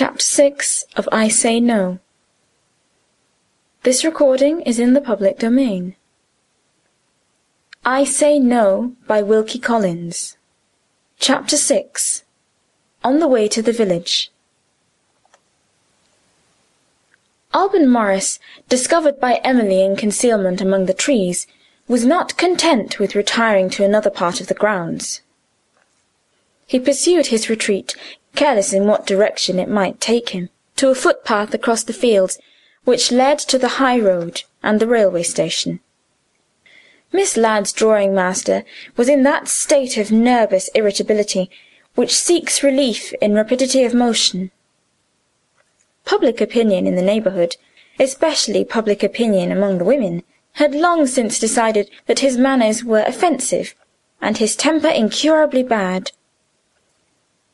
Chapter 6 of I Say No. This recording is in the public domain. I Say No by Wilkie Collins. Chapter 6 On the Way to the Village. Alban Morris, discovered by Emily in concealment among the trees, was not content with retiring to another part of the grounds. He pursued his retreat, careless in what direction it might take him, to a footpath across the fields, which led to the high road and the railway station. Miss Ladd's drawing master was in that state of nervous irritability which seeks relief in rapidity of motion. Public opinion in the neighbourhood, especially public opinion among the women, had long since decided that his manners were offensive and his temper incurably bad.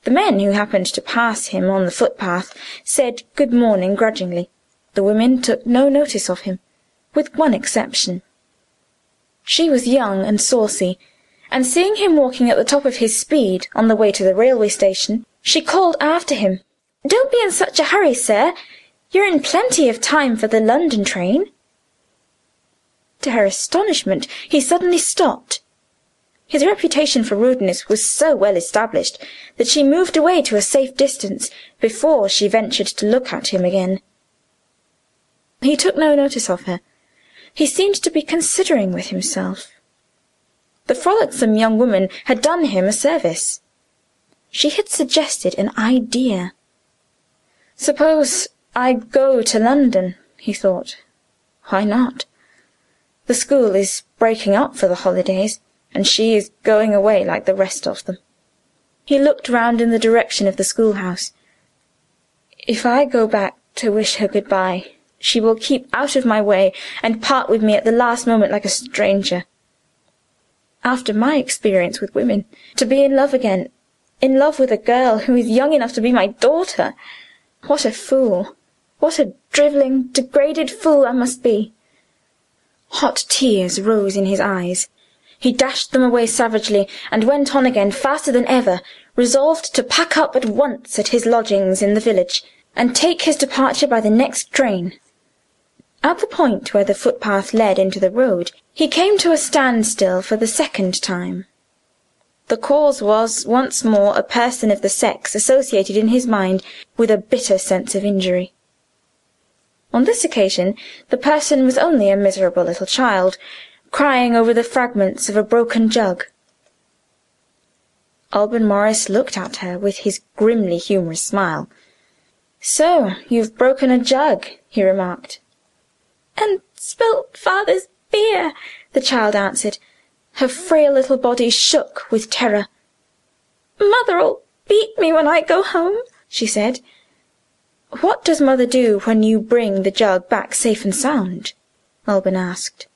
The men who happened to pass him on the footpath said good morning grudgingly; the women took no notice of him, with one exception. She was young and saucy, and seeing him walking at the top of his speed on the way to the railway station, she called after him, "Don't be in such a hurry, sir. You're in plenty of time for the London train." To her astonishment he suddenly stopped. His reputation for rudeness was so well established that she moved away to a safe distance before she ventured to look at him again. He took no notice of her. He seemed to be considering with himself. The frolicsome young woman had done him a service. She had suggested an idea. "Suppose I go to London," he thought. "Why not? The school is breaking up for the holidays and she is going away like the rest of them. He looked round in the direction of the schoolhouse. If I go back to wish her good bye, she will keep out of my way and part with me at the last moment like a stranger. After my experience with women, to be in love again, in love with a girl who is young enough to be my daughter! What a fool, what a drivelling, degraded fool I must be! Hot tears rose in his eyes. He dashed them away savagely, and went on again faster than ever, resolved to pack up at once at his lodgings in the village, and take his departure by the next train. At the point where the footpath led into the road, he came to a standstill for the second time. The cause was, once more, a person of the sex associated in his mind with a bitter sense of injury. On this occasion the person was only a miserable little child crying over the fragments of a broken jug. Alban Morris looked at her with his grimly humorous smile. "So you've broken a jug," he remarked. "And spilt father's beer," the child answered. Her frail little body shook with terror. "Mother'll beat me when I go home," she said. "What does mother do when you bring the jug back safe and sound?" Alban asked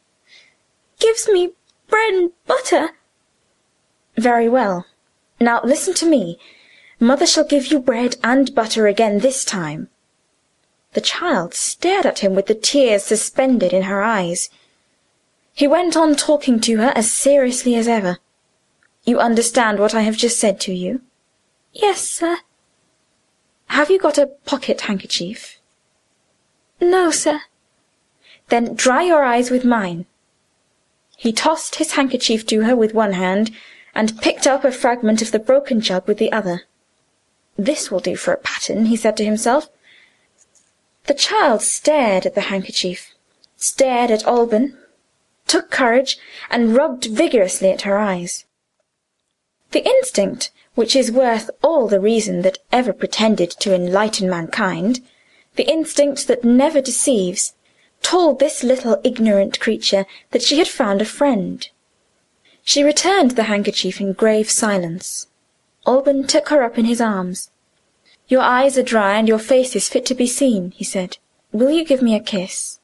gives me bread and butter." "Very well. Now listen to me. Mother shall give you bread and butter again this time." The child stared at him with the tears suspended in her eyes. He went on talking to her as seriously as ever. "You understand what I have just said to you?" "Yes, sir." "Have you got a pocket handkerchief?" "No, sir." "Then dry your eyes with mine. He tossed his handkerchief to her with one hand, and picked up a fragment of the broken jug with the other. "This will do for a pattern," he said to himself. The child stared at the handkerchief, stared at Alban, took courage, and rubbed vigorously at her eyes. The instinct which is worth all the reason that ever pretended to enlighten mankind, the instinct that never deceives told this little ignorant creature that she had found a friend. She returned the handkerchief in grave silence. Alban took her up in his arms. "Your eyes are dry and your face is fit to be seen," he said. "Will you give me a kiss?"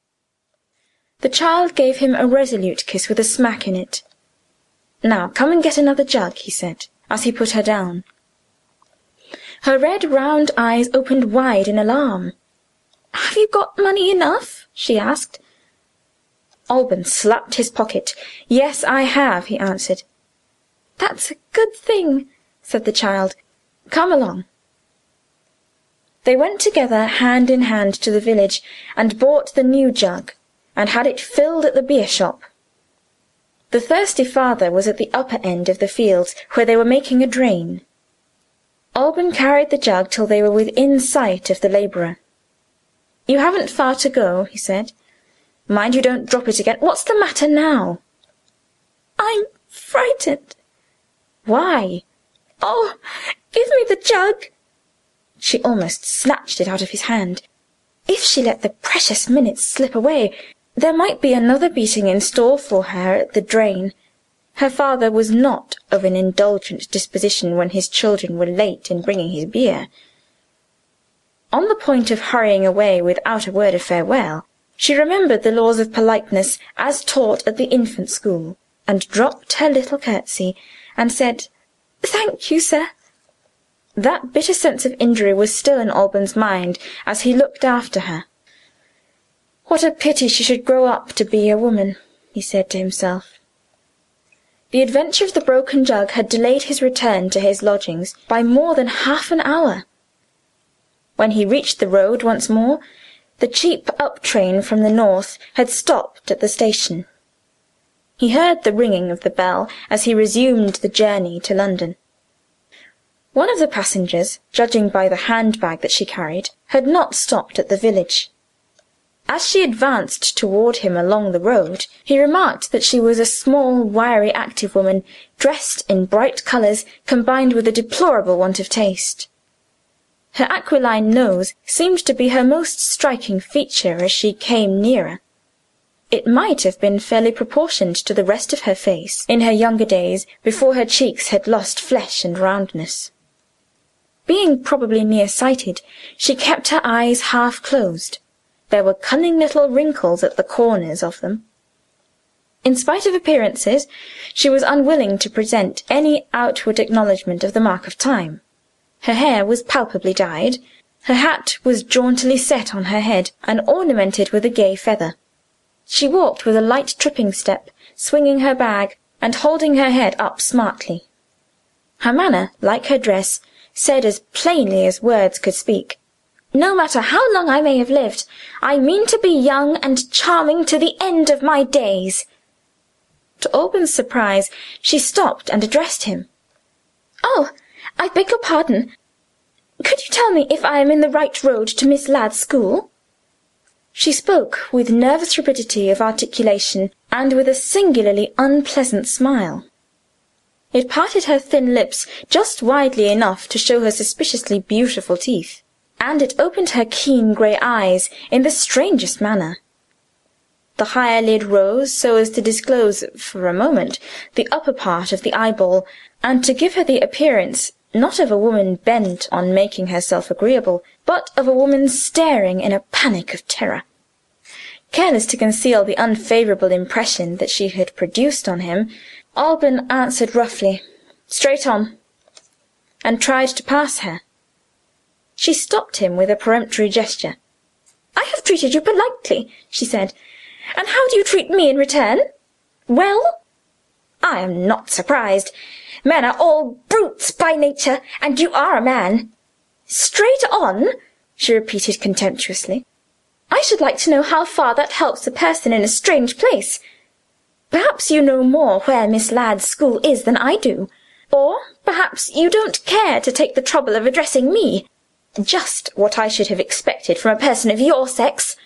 The child gave him a resolute kiss with a smack in it. "Now come and get another jug," he said, as he put her down. Her red round eyes opened wide in alarm. "Have you got money enough?" She asked. Alban slapped his pocket. "Yes, I have," he answered. "That's a good thing," said the child. "Come along." They went together hand in hand to the village and bought the new jug, and had it filled at the beer shop. The thirsty father was at the upper end of the fields, where they were making a drain. Alban carried the jug till they were within sight of the labourer. "You haven't far to go," he said. "Mind you don't drop it again. What's the matter now?" "I'm frightened." "Why?" "Oh, give me the jug!" She almost snatched it out of his hand. If she let the precious minutes slip away, there might be another beating in store for her at the drain. Her father was not of an indulgent disposition when his children were late in bringing his beer. On the point of hurrying away without a word of farewell, she remembered the laws of politeness as taught at the infant school, and dropped her little curtsey, and said, "Thank you, sir." That bitter sense of injury was still in Alban's mind as he looked after her. "What a pity she should grow up to be a woman!" he said to himself. The adventure of the broken jug had delayed his return to his lodgings by more than half an hour. When he reached the road once more, the cheap up train from the north had stopped at the station. He heard the ringing of the bell as he resumed the journey to London. One of the passengers, judging by the handbag that she carried, had not stopped at the village. As she advanced toward him along the road, he remarked that she was a small, wiry, active woman, dressed in bright colors, combined with a deplorable want of taste. Her aquiline nose seemed to be her most striking feature as she came nearer. It might have been fairly proportioned to the rest of her face in her younger days, before her cheeks had lost flesh and roundness. Being probably near sighted, she kept her eyes half closed. There were cunning little wrinkles at the corners of them. In spite of appearances, she was unwilling to present any outward acknowledgment of the mark of time. Her hair was palpably dyed; her hat was jauntily set on her head, and ornamented with a gay feather. She walked with a light tripping step, swinging her bag, and holding her head up smartly. Her manner, like her dress, said as plainly as words could speak. No matter how long I may have lived, I mean to be young and charming to the end of my days." To Alban's surprise, she stopped and addressed him. "Oh, I beg your pardon. Could you tell me if I am in the right road to Miss Ladd's school?" She spoke with nervous rapidity of articulation, and with a singularly unpleasant smile. It parted her thin lips just widely enough to show her suspiciously beautiful teeth and it opened her keen grey eyes in the strangest manner. The higher lid rose so as to disclose, for a moment, the upper part of the eyeball, and to give her the appearance, not of a woman bent on making herself agreeable, but of a woman staring in a panic of terror. Careless to conceal the unfavourable impression that she had produced on him, Alban answered roughly, "Straight on," and tried to pass her. She stopped him with a peremptory gesture. "I have treated you politely," she said. "And how do you treat me in return? Well? I am not surprised. Men are all brutes by nature, and you are a man. Straight on!" she repeated contemptuously. "I should like to know how far that helps a person in a strange place. Perhaps you know more where Miss Ladd's school is than I do. Or perhaps you don't care to take the trouble of addressing me. Just what I should have expected from a person of your sex.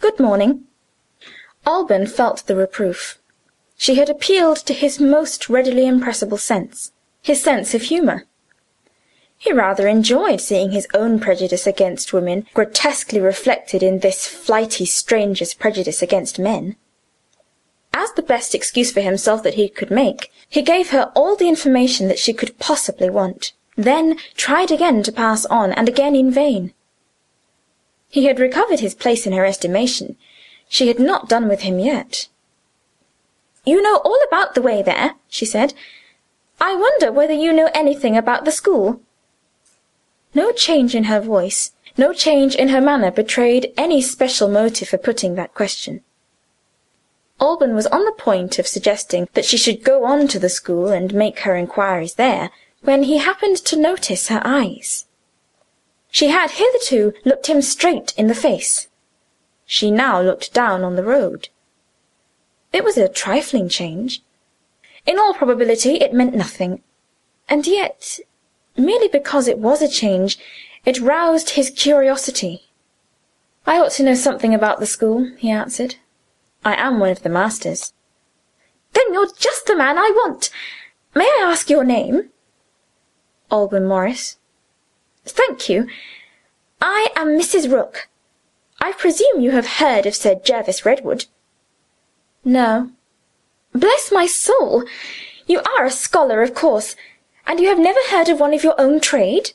Good morning." Alban felt the reproof. She had appealed to his most readily impressible sense his sense of humour. He rather enjoyed seeing his own prejudice against women grotesquely reflected in this flighty stranger's prejudice against men. As the best excuse for himself that he could make, he gave her all the information that she could possibly want then tried again to pass on, and again in vain. He had recovered his place in her estimation; she had not done with him yet. "You know all about the way there," she said. "I wonder whether you know anything about the school?" No change in her voice, no change in her manner betrayed any special motive for putting that question. Alban was on the point of suggesting that she should go on to the school and make her inquiries there when he happened to notice her eyes. She had hitherto looked him straight in the face. She now looked down on the road. It was a trifling change. In all probability it meant nothing. And yet, merely because it was a change, it roused his curiosity. "I ought to know something about the school," he answered. "I am one of the masters." "Then you're just the man I want. May I ask your name?" "Alban Morris." "Thank you. I am Mrs. Rook. I presume you have heard of Sir Jervis Redwood?" "No." "Bless my soul! You are a scholar, of course, and you have never heard of one of your own trade?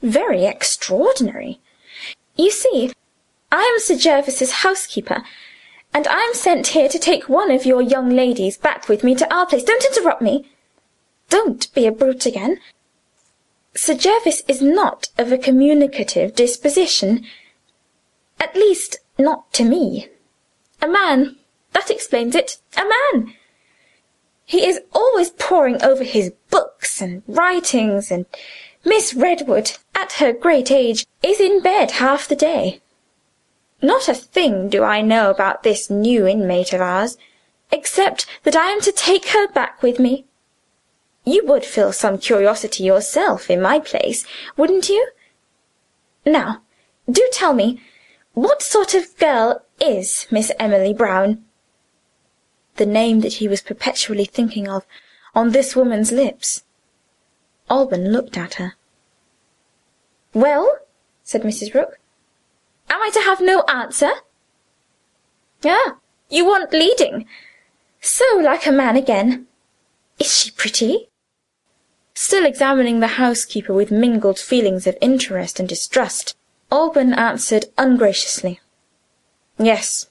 Very extraordinary. You see, I am Sir Jervis's housekeeper, and I am sent here to take one of your young ladies back with me to our place. Don't interrupt me! Don't be a brute again. Sir Jervis is not of a communicative disposition. At least, not to me. A man that explains it a man. He is always poring over his books and writings, and Miss Redwood, at her great age, is in bed half the day. Not a thing do I know about this new inmate of ours, except that I am to take her back with me. You would feel some curiosity yourself in my place, wouldn't you? Now, do tell me. What sort of girl is Miss Emily Brown?" The name that he was perpetually thinking of, on this woman's lips. Alban looked at her. "Well?" said Mrs. Rook. "Am I to have no answer? Ah, you want leading. So like a man again. Is she pretty?" Still examining the housekeeper with mingled feelings of interest and distrust. Alban answered ungraciously, "Yes."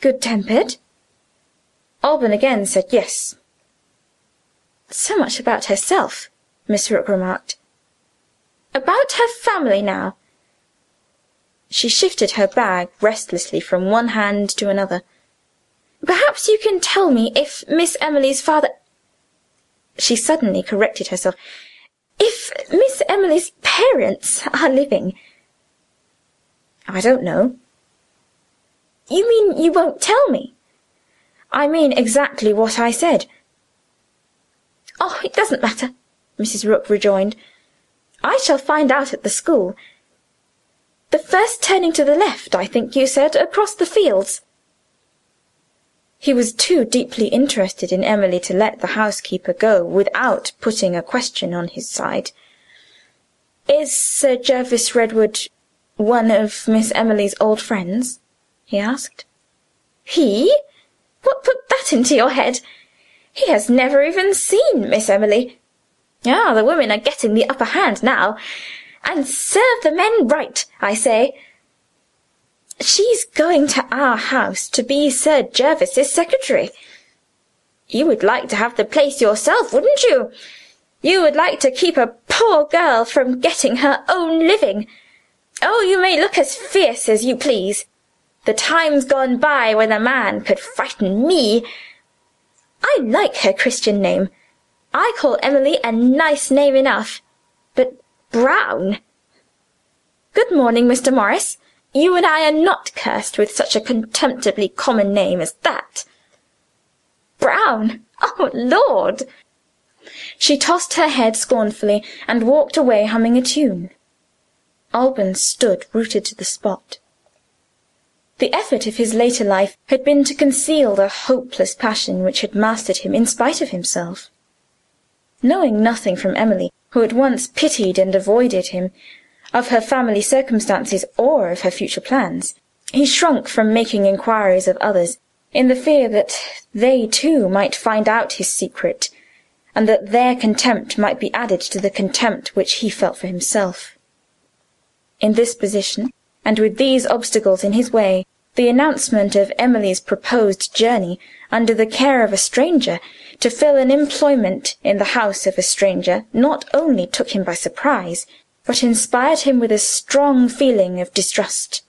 "Good tempered?" Alban again said yes. "So much about herself," Miss Rook remarked. "About her family, now?" She shifted her bag restlessly from one hand to another. "Perhaps you can tell me if Miss Emily's father She suddenly corrected herself if Miss Emily's parents are living." "I don't know." "You mean you won't tell me?" "I mean exactly what I said." "Oh, it doesn't matter," Mrs. Rook rejoined. "I shall find out at the school. The first turning to the left, I think you said, across the fields. He was too deeply interested in Emily to let the housekeeper go without putting a question on his side. "Is Sir Jervis Redwood one of Miss Emily's old friends?" he asked. "He? What put that into your head? He has never even seen Miss Emily. Ah, the women are getting the upper hand now. And serve the men right, I say. She's going to our house to be Sir Jervis's secretary. You would like to have the place yourself, wouldn't you? You would like to keep a poor girl from getting her own living. Oh, you may look as fierce as you please. The time's gone by when a man could frighten me. I like her Christian name. I call Emily a nice name enough. But Brown! Good morning, Mr. Morris. You and I are not cursed with such a contemptibly common name as that. Brown! Oh, Lord!" She tossed her head scornfully, and walked away humming a tune. Alban stood rooted to the spot. The effort of his later life had been to conceal the hopeless passion which had mastered him in spite of himself. Knowing nothing from Emily, who at once pitied and avoided him, of her family circumstances or of her future plans. He shrunk from making inquiries of others, in the fear that they too might find out his secret, and that their contempt might be added to the contempt which he felt for himself. In this position, and with these obstacles in his way, the announcement of Emily's proposed journey under the care of a stranger, to fill an employment in the house of a stranger, not only took him by surprise but inspired him with a strong feeling of distrust.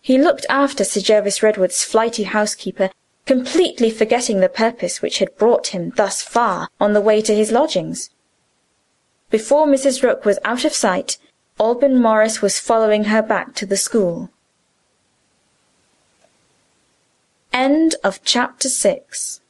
He looked after Sir Jervis Redwood's flighty housekeeper, completely forgetting the purpose which had brought him thus far on the way to his lodgings. Before Mrs. Rook was out of sight, Alban Morris was following her back to the school. End of chapter 6